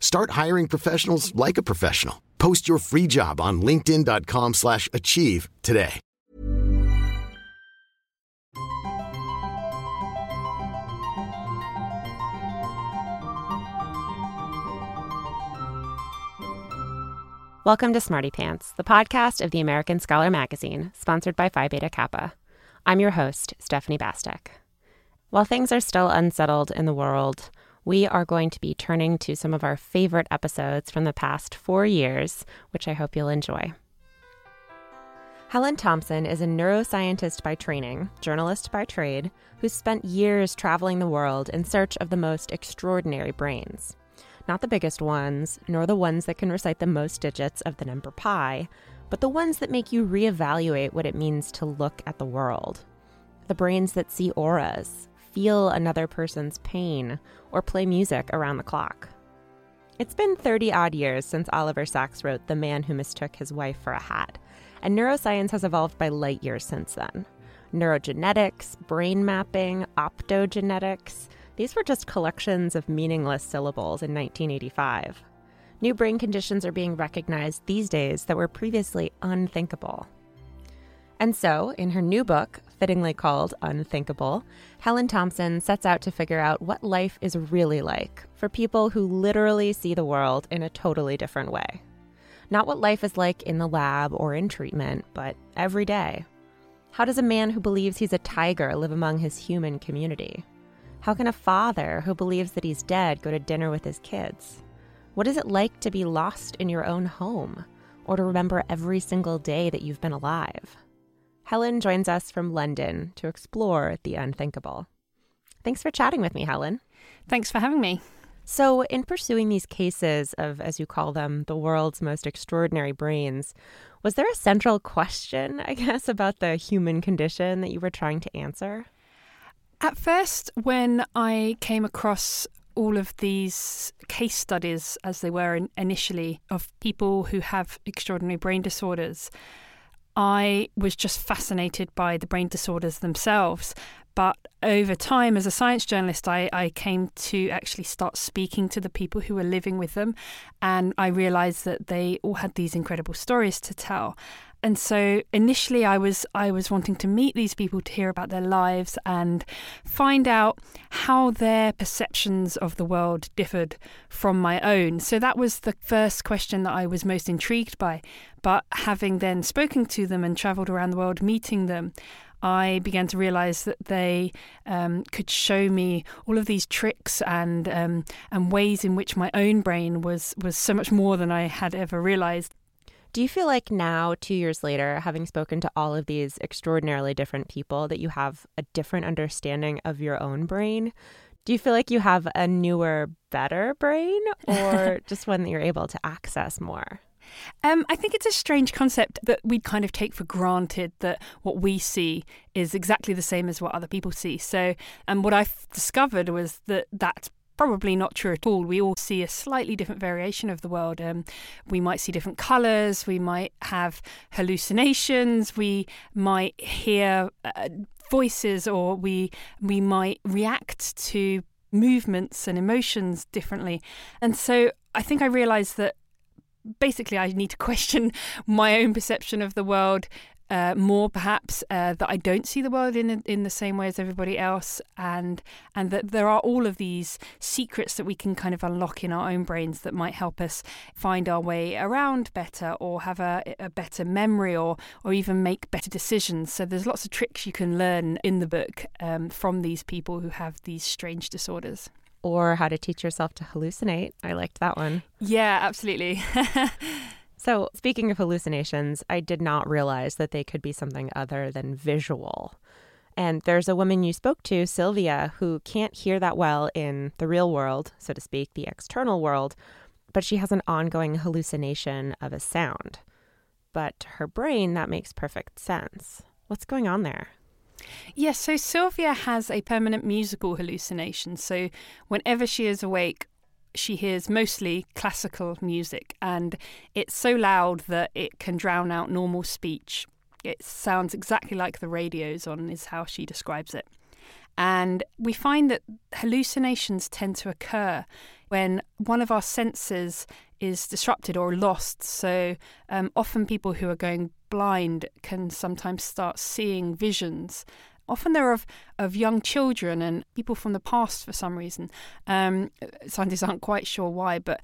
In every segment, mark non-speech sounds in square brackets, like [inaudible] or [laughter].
Start hiring professionals like a professional. Post your free job on linkedin.com/achieve slash achieve today. Welcome to Smarty Pants, the podcast of the American Scholar magazine, sponsored by Phi Beta Kappa. I'm your host, Stephanie Bastek. While things are still unsettled in the world, we are going to be turning to some of our favorite episodes from the past four years, which I hope you'll enjoy. Helen Thomson is a neuroscientist by training, journalist by trade, who's spent years traveling the world in search of the most extraordinary brains. Not the biggest ones, nor the ones that can recite the most digits of the number pi, but the ones that make you reevaluate what it means to look at the world. The brains that see auras, feel another person's pain, or play music around the clock. It's been 30 odd years since Oliver Sacks wrote The Man Who Mistook His Wife for a Hat, and neuroscience has evolved by light years since then. Neurogenetics, brain mapping, optogenetics, these were just collections of meaningless syllables in 1985. New brain conditions are being recognized these days that were previously unthinkable. And so, in her new book, fittingly called Unthinkable, Helen Thomson sets out to figure out what life is really like for people who literally see the world in a totally different way. Not what life is like in the lab or in treatment, but every day. How does a man who believes he's a tiger live among his human community? How can a father who believes that he's dead go to dinner with his kids? What is it like to be lost in your own home or to remember every single day that you've been alive? Helen joins us from London to explore the unthinkable. Thanks for chatting with me, Helen. Thanks for having me. So, in pursuing these cases of, as you call them, the world's most extraordinary brains, was there a central question, I guess, about the human condition that you were trying to answer? At first, when I came across all of these case studies, as they were in, initially, of people who have extraordinary brain disorders, I was just fascinated by the brain disorders themselves. But over time, as a science journalist, I, I came to actually start speaking to the people who were living with them. And I realized that they all had these incredible stories to tell. And so initially I was I was wanting to meet these people to hear about their lives and find out how their perceptions of the world differed from my own. So that was the first question that I was most intrigued by. But having then spoken to them and traveled around the world meeting them, I began to realize that they um, could show me all of these tricks and um, and ways in which my own brain was was so much more than I had ever realized. Do you feel like now, two years later, having spoken to all of these extraordinarily different people, that you have a different understanding of your own brain? Do you feel like you have a newer, better brain, or [laughs] just one that you're able to access more? Um, I think it's a strange concept that we kind of take for granted that what we see is exactly the same as what other people see. So, and what I've discovered was that that's probably not true at all. We all see a slightly different variation of the world. Um, we might see different colours, we might have hallucinations, we might hear uh, voices, or we we might react to movements and emotions differently. And so I think I realised that basically I need to [laughs] question my own perception of the world uh, more perhaps uh, that I don't see the world in in the same way as everybody else, and and that there are all of these secrets that we can kind of unlock in our own brains that might help us find our way around better, or have a, a better memory, or or even make better decisions. So there's lots of tricks you can learn in the book um, from these people who have these strange disorders or how to teach yourself to hallucinate. I liked that one. Yeah, absolutely. [laughs] So, speaking of hallucinations, I did not realize that they could be something other than visual. And there's a woman you spoke to, Sylvia, who can't hear that well in the real world, so to speak, the external world, but she has an ongoing hallucination of a sound. But to her brain, that makes perfect sense. What's going on there? Yes, so Sylvia has a permanent musical hallucination. So whenever she is awake, she hears mostly classical music, and it's so loud that it can drown out normal speech. It sounds exactly like the radio's on, is how she describes it. And we find that hallucinations tend to occur when one of our senses is disrupted or lost. So um, often people who are going blind can sometimes start seeing visions Often they're of, of young children and people from the past for some reason. Um, scientists aren't quite sure why, but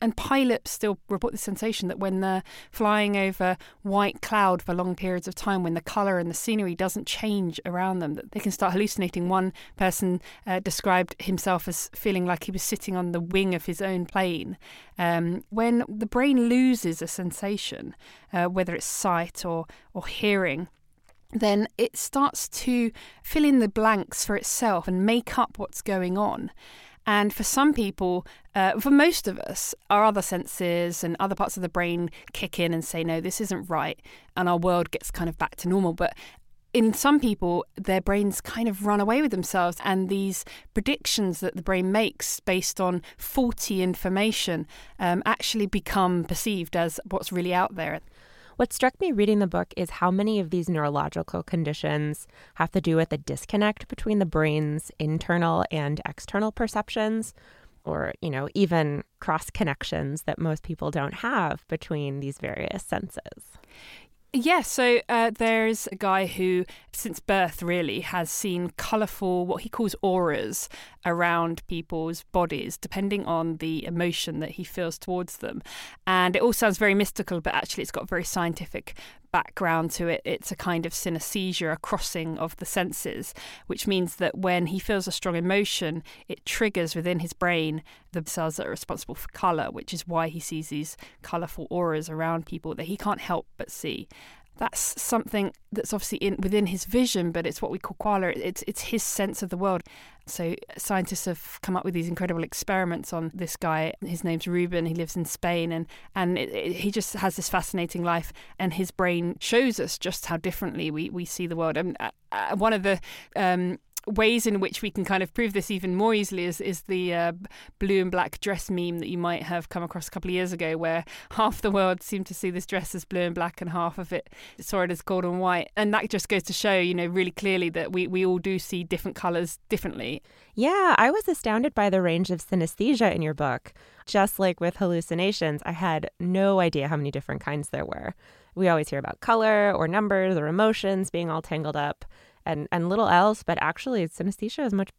and pilots still report the sensation that when they're flying over white cloud for long periods of time, when the color and the scenery doesn't change around them, that they can start hallucinating. One person uh, described himself as feeling like he was sitting on the wing of his own plane. Um, when the brain loses a sensation, uh, whether it's sight or or hearing then it starts to fill in the blanks for itself and make up what's going on. And for some people, uh, for most of us, our other senses and other parts of the brain kick in and say, no, this isn't right. And our world gets kind of back to normal. But in some people, their brains kind of run away with themselves, and these predictions that the brain makes based on faulty information um, actually become perceived as what's really out there. What struck me reading the book is how many of these neurological conditions have to do with the disconnect between the brain's internal and external perceptions, or, you know, even cross connections that most people don't have between these various senses. Yeah, so uh, there's a guy who, since birth, really has seen colourful, what he calls auras around people's bodies, depending on the emotion that he feels towards them. And it all sounds very mystical, but actually, it's got very scientific background to it. It's a kind of synesthesia, a crossing of the senses, which means that when he feels a strong emotion, it triggers within his brain the cells that are responsible for colour, which is why he sees these colourful auras around people that he can't help but see that's something that's obviously in within his vision, but it's what we call qualia. It's it's his sense of the world. So scientists have come up with these incredible experiments on this guy. His name's Ruben. He lives in Spain, and and it, it, he just has this fascinating life. And his brain shows us just how differently we, we see the world. And uh, uh one of the um, ways in which we can kind of prove this even more easily is, is the uh, blue and black dress meme that you might have come across a couple of years ago, where half the world seemed to see this dress as blue and black and half of it saw it as gold and white. And that just goes to show, you know, really clearly that we, we all do see different colours differently. Yeah, I was astounded by the range of synesthesia in your book. Just like with hallucinations, I had no idea how many different kinds there were. We always hear about color or numbers or emotions being all tangled up and and little else but actually synesthesia is much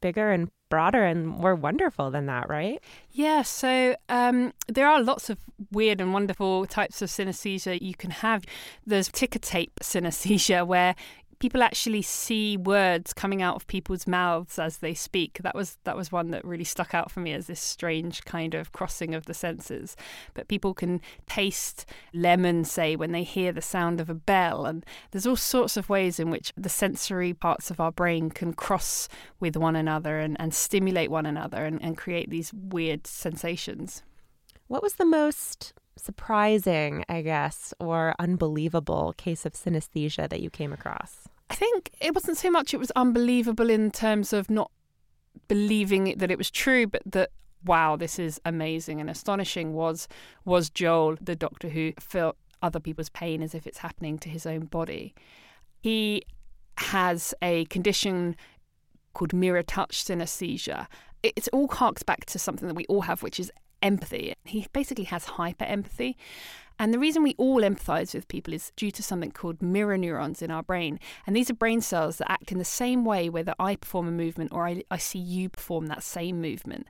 bigger and broader and more wonderful than that, right? Yeah, so um, there are lots of weird and wonderful types of synesthesia you can have. There's ticker tape synesthesia, where people actually see words coming out of people's mouths as they speak. That was that was one that really stuck out for me as this strange kind of crossing of the senses. But people can taste lemon, say, when they hear the sound of a bell, and there's all sorts of ways in which the sensory parts of our brain can cross with one another and, and stimulate one another and, and create these weird sensations. What was the most surprising, I guess, or unbelievable case of synesthesia that you came across? I think it wasn't so much it was unbelievable in terms of not believing that it was true, but that wow, this is amazing and astonishing was was Joel, the doctor who felt other people's pain as if it's happening to his own body. He has a condition called mirror touch synesthesia. It, all harks back to something that we all have, which is empathy. He basically has hyper empathy. And the reason we all empathize with people is due to something called mirror neurons in our brain. And these are brain cells that act in the same way whether I perform a movement or I, I see you perform that same movement.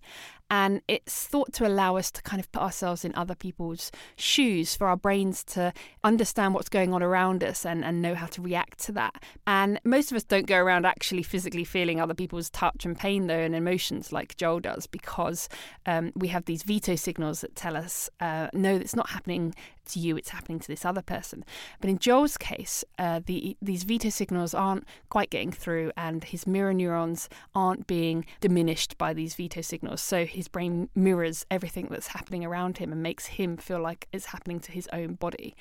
And it's thought to allow us to kind of put ourselves in other people's shoes, for our brains to understand what's going on around us and, and know how to react to that. And most of us don't go around actually physically feeling other people's touch and pain, though, and emotions like Joel does, because um, we have these veto signals that tell us, uh, no, it's not happening to you, it's happening to this other person. But in Joel's case, uh, the, these veto signals aren't quite getting through, and his mirror neurons aren't being diminished by these veto signals. So his brain mirrors everything that's happening around him and makes him feel like it's happening to his own body.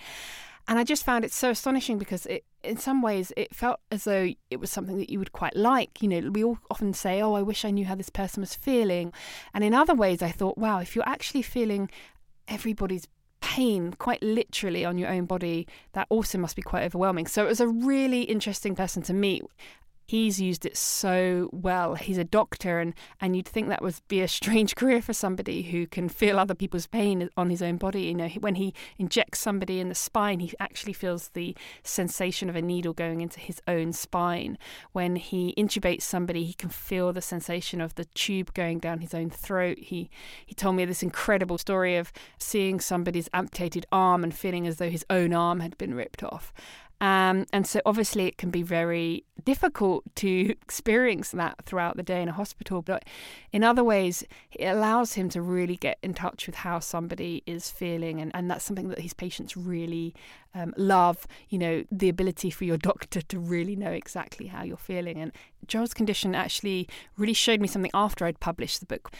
And I just found it so astonishing because it, in some ways, it felt as though it was something that you would quite like. You know, we all often say, "Oh, I wish I knew how this person was feeling," and in other ways, I thought, "Wow, if you're actually feeling everybody's pain quite literally on your own body, that also must be quite overwhelming. So it was a really interesting person to meet he's used it so well. He's a doctor, and, and you'd think that would be a strange [laughs] career for somebody who can feel other people's pain on his own body. You know, when he injects somebody in the spine, he actually feels the sensation of a needle going into his own spine. When he intubates somebody, he can feel the sensation of the tube going down his own throat. He he told me this incredible story of seeing somebody's amputated arm and feeling as though his own arm had been ripped off. Um, and so, obviously, it can be very difficult to [laughs] experience that throughout the day in a hospital. But in other ways, it allows him to really get in touch with how somebody is feeling. And, and that's something that his patients really um, love, you know, the ability for your [laughs] doctor to really know exactly how you're feeling. And Joel's condition actually really showed me something after I'd published the book.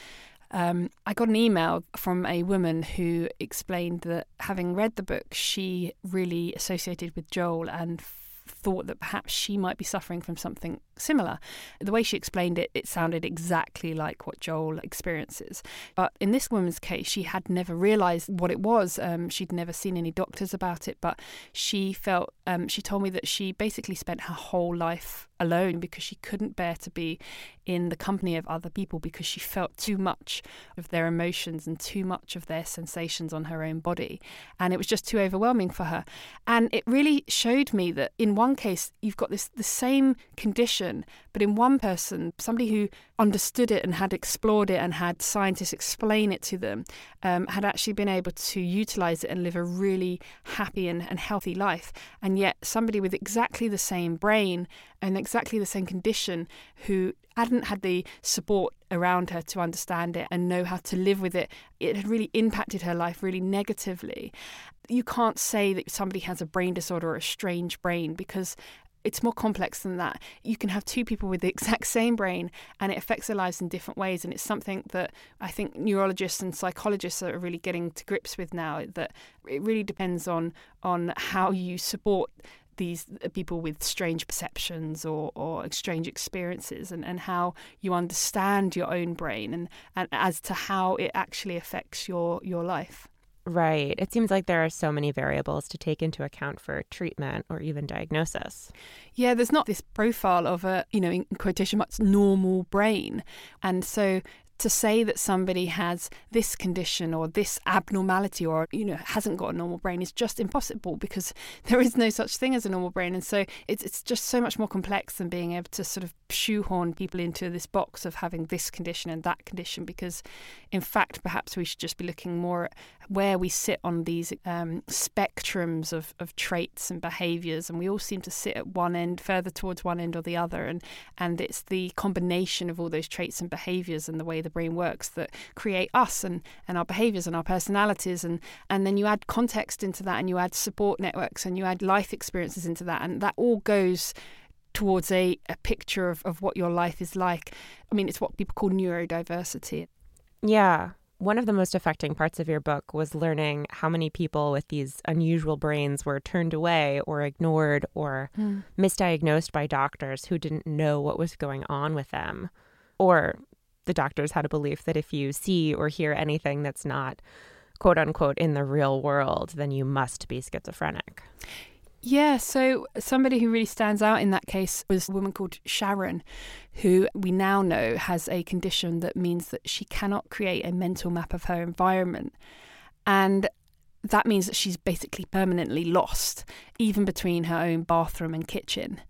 Um, I got an email from a woman who explained that having read the book, she really associated with Joel and thought that perhaps she might be suffering from something similar. The way she explained it, it sounded exactly like what Joel experiences. But in this woman's case, she had never realized what it was. Um, she'd never seen any doctors about it, but she felt, um, she told me that she basically spent her whole life alone because she couldn't bear to be in the company of other people because she felt too much of their emotions and too much of their sensations on her own body. And it was just too overwhelming for her. And it really showed me that in one case, you've got this the same condition, but in one person, somebody who understood it and had explored it and had scientists explain it to them, um, had actually been able to utilize it and live a really happy and, and healthy life. And yet, somebody with exactly the same brain and exactly the same condition who hadn't had the support around her to understand it and know how to live with it, it had really impacted her life really negatively. You can't say that somebody has a brain disorder or a strange brain because it's more complex than that. You can have two people with the [laughs] exact same brain and it affects their lives in different ways. And it's something that I think neurologists and psychologists are really getting to grips with now that it really depends on on how you support these uh, people with strange perceptions or, or strange experiences and, and how you understand your own brain and, and as to how it actually affects your, your life. Right. It seems like there are so many variables to take into account for treatment or even diagnosis. Yeah, there's not this profile of a, you know, in quotation marks, normal brain. And so to say that somebody has this condition or this abnormality or you know hasn't got a normal brain is just impossible because [laughs] there is no such thing as a normal brain. And so it's it's just so much more complex than being able to sort of shoehorn people into this box of having this condition and that condition because in fact perhaps we should just be looking more at where we sit on these um, spectrums of, of traits and behaviors and we all seem to sit at one end further towards one end or the other and and it's the combination of all those traits and behaviors and the way the brain works that create us and, and our behaviors and our personalities. And, and then you add context into that and you add support networks and you add life experiences into that. And that all goes towards a, a picture of, of what your life is like. I mean, it's what people call neurodiversity. Yeah. One of the most affecting parts of your book was learning how many people with these unusual brains were turned away or ignored or mm. misdiagnosed by doctors who didn't know what was going on with them. Or the doctors had a belief that if you see or hear anything that's not quote unquote in the real world, then you must be schizophrenic. Yeah, so somebody who really stands out in that case was a woman called Sharon, who we now know has a condition that means that she cannot create a mental map of her environment. And that means that she's basically permanently lost, even between her own bathroom and kitchen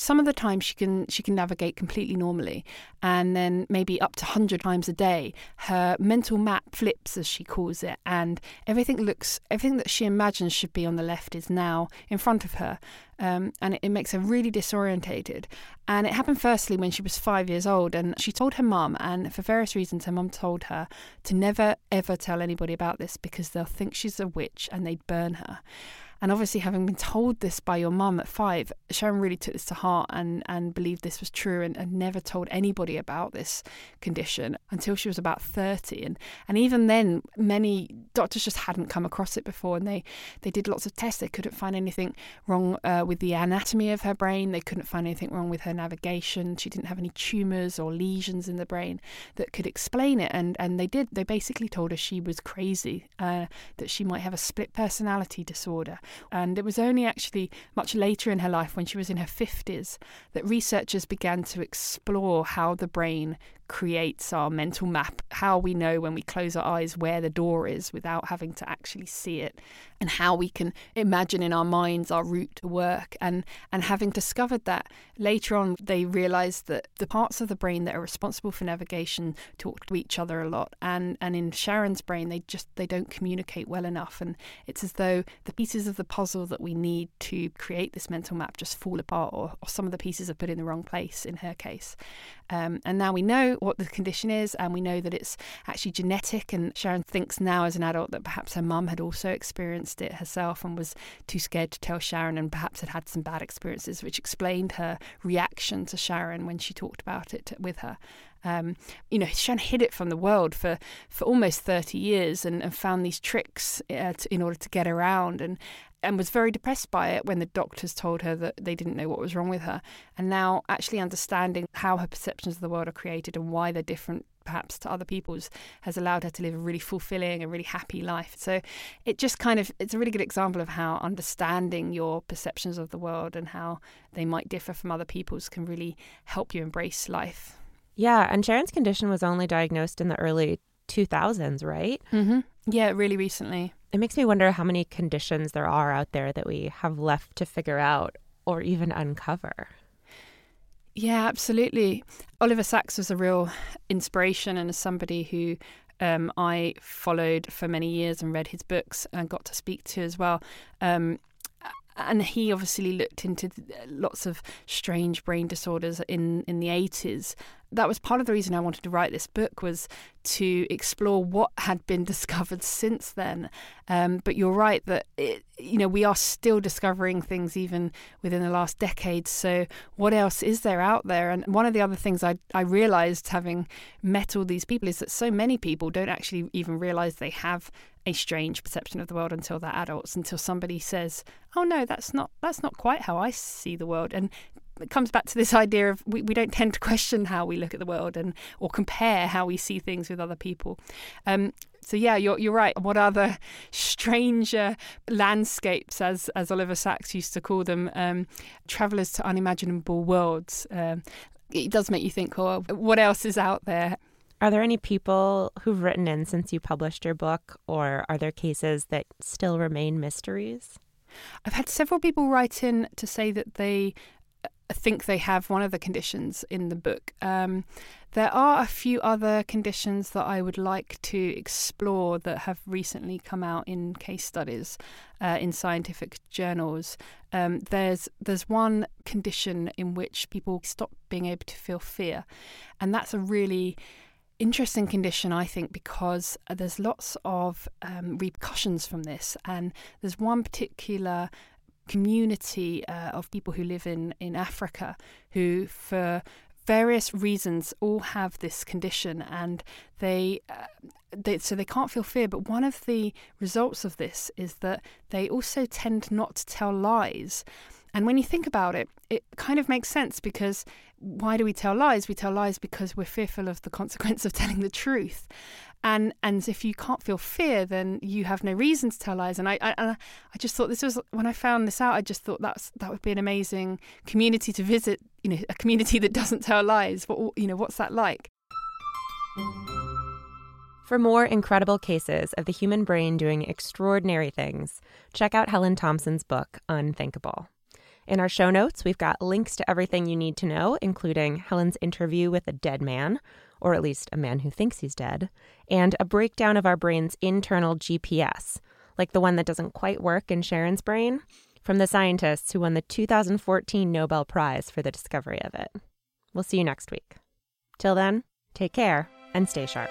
some of the time she can she can navigate completely normally. And then maybe up to 100 times a day her mental map flips as she calls it and everything looks everything that she imagines should be on the left is now in front of her. Um, and it, it, makes her really disorientated. And it happened firstly when she was five years old and she told her mum and for various reasons her mum told her to never ever tell anybody about this because they'll think she's a witch and they'd burn her and obviously, having been told this by your mum at five, Sharon really took this to heart and, and believed this was true and, and never told anybody about this condition until she was about 30. And, and even then, many doctors just hadn't come across it before. And they, they did lots of tests. They couldn't find anything wrong uh, with the anatomy of her brain. They couldn't find anything wrong with her navigation. She didn't have any tumours or lesions in the brain that could explain it. And, and they did. They basically told her she was crazy, uh, that she might have a split personality disorder. And it was only actually much later in her life, when she was in her 50s, that researchers began to explore how the brain creates our mental map, how we know when we close our eyes where the door is without having to actually see it, and how we can imagine in our minds our route to work. And, and having discovered that later on, they realized that the parts of the brain that are responsible for navigation talk to each other a lot. And, and in Sharon's brain, they just they don't communicate well enough. And it's as though the pieces of the puzzle that we need to create this mental map just fall apart, or, or some of the pieces are put in the wrong place in her case. Um, and now we know what the condition is, and we know that it's actually genetic. And Sharon thinks now, as an adult, that perhaps her mum had also experienced it herself and was too scared to tell Sharon, and perhaps had had some bad experiences, which explained her reaction to Sharon when she talked about it with her. Um, you know, Sharon hid it from the world for, for almost 30 years and, and found these tricks uh, to, in order to get around. And, and was very depressed by it when the doctors told her that they didn't know what was wrong with her. And now, actually understanding how her perceptions of the world are created and why they're different perhaps to other people's has allowed her to live a really fulfilling and really happy life. So it just kind of it's a really good example of how understanding your perceptions of the world and how they might differ from other people's can really help you embrace life. Yeah, and Sharon's condition was only diagnosed in the early 2000s, right? Mm-hmm. Yeah, really recently. It makes me wonder how many conditions there are out there that we have left to figure out or even uncover. Yeah, absolutely. Oliver Sacks was a real inspiration and as somebody who um, I followed for many years and read his books and got to speak to as well. Um, and he obviously looked into lots of strange brain disorders in, in the 80s that was part of the reason I wanted to write this book was to explore what had been [laughs] discovered since then. Um, but you're right that it, you know we are still discovering things even within the last decade. So what else is there out there? And one of the other things I I realised having met all these people is that so many people don't actually even realise they have a strange perception of the world until they're adults until somebody says oh no that's not that's not quite how i see the world and it comes back to this idea of we, we don't tend to question how we look at the world and or compare how we see things with other people. Um, so yeah, you're you're right. What other stranger landscapes, as as Oliver Sacks used to call them, um, travellers to unimaginable worlds. Um, it does make you think, oh, what else is out there? Are there any people who've written in since you published your book, or are there cases that still remain mysteries? I've had several people write in to say that they think they have one of the conditions in the book. Um, there are a few other conditions that I would like to explore that have recently come out in case studies uh, in scientific journals. Um, there's there's one condition in which people stop being able to feel fear, and that's a really interesting condition, I think, because there's lots of um, repercussions from this. And there's one particular community uh, of people who live in, in Africa who, for various reasons, all have this condition and they, uh, they, so they can't feel fear. But one of the results of this is that they also tend not to tell lies. And when you think about it, it kind of makes sense because why do we tell lies? We tell lies because we're fearful of the consequence of [laughs] telling the truth and and if you can't feel fear then you have no reason to tell lies and I, I I just thought this was when I found this out I just thought that's that would be an amazing community to visit you know a community that doesn't tell lies what you know what's that like For more incredible cases of the human brain doing extraordinary things, check out Helen Thomson's book, Unthinkable. In our show notes, we've got links to everything you need to know, including Helen's interview with a dead man, or at least a man who thinks he's dead, and a breakdown of our brain's internal GPS, like the one that doesn't quite work in Sharon's brain, from the scientists who won the 2014 Nobel Prize for the discovery of it. We'll see you next week. Till then, take care and stay sharp.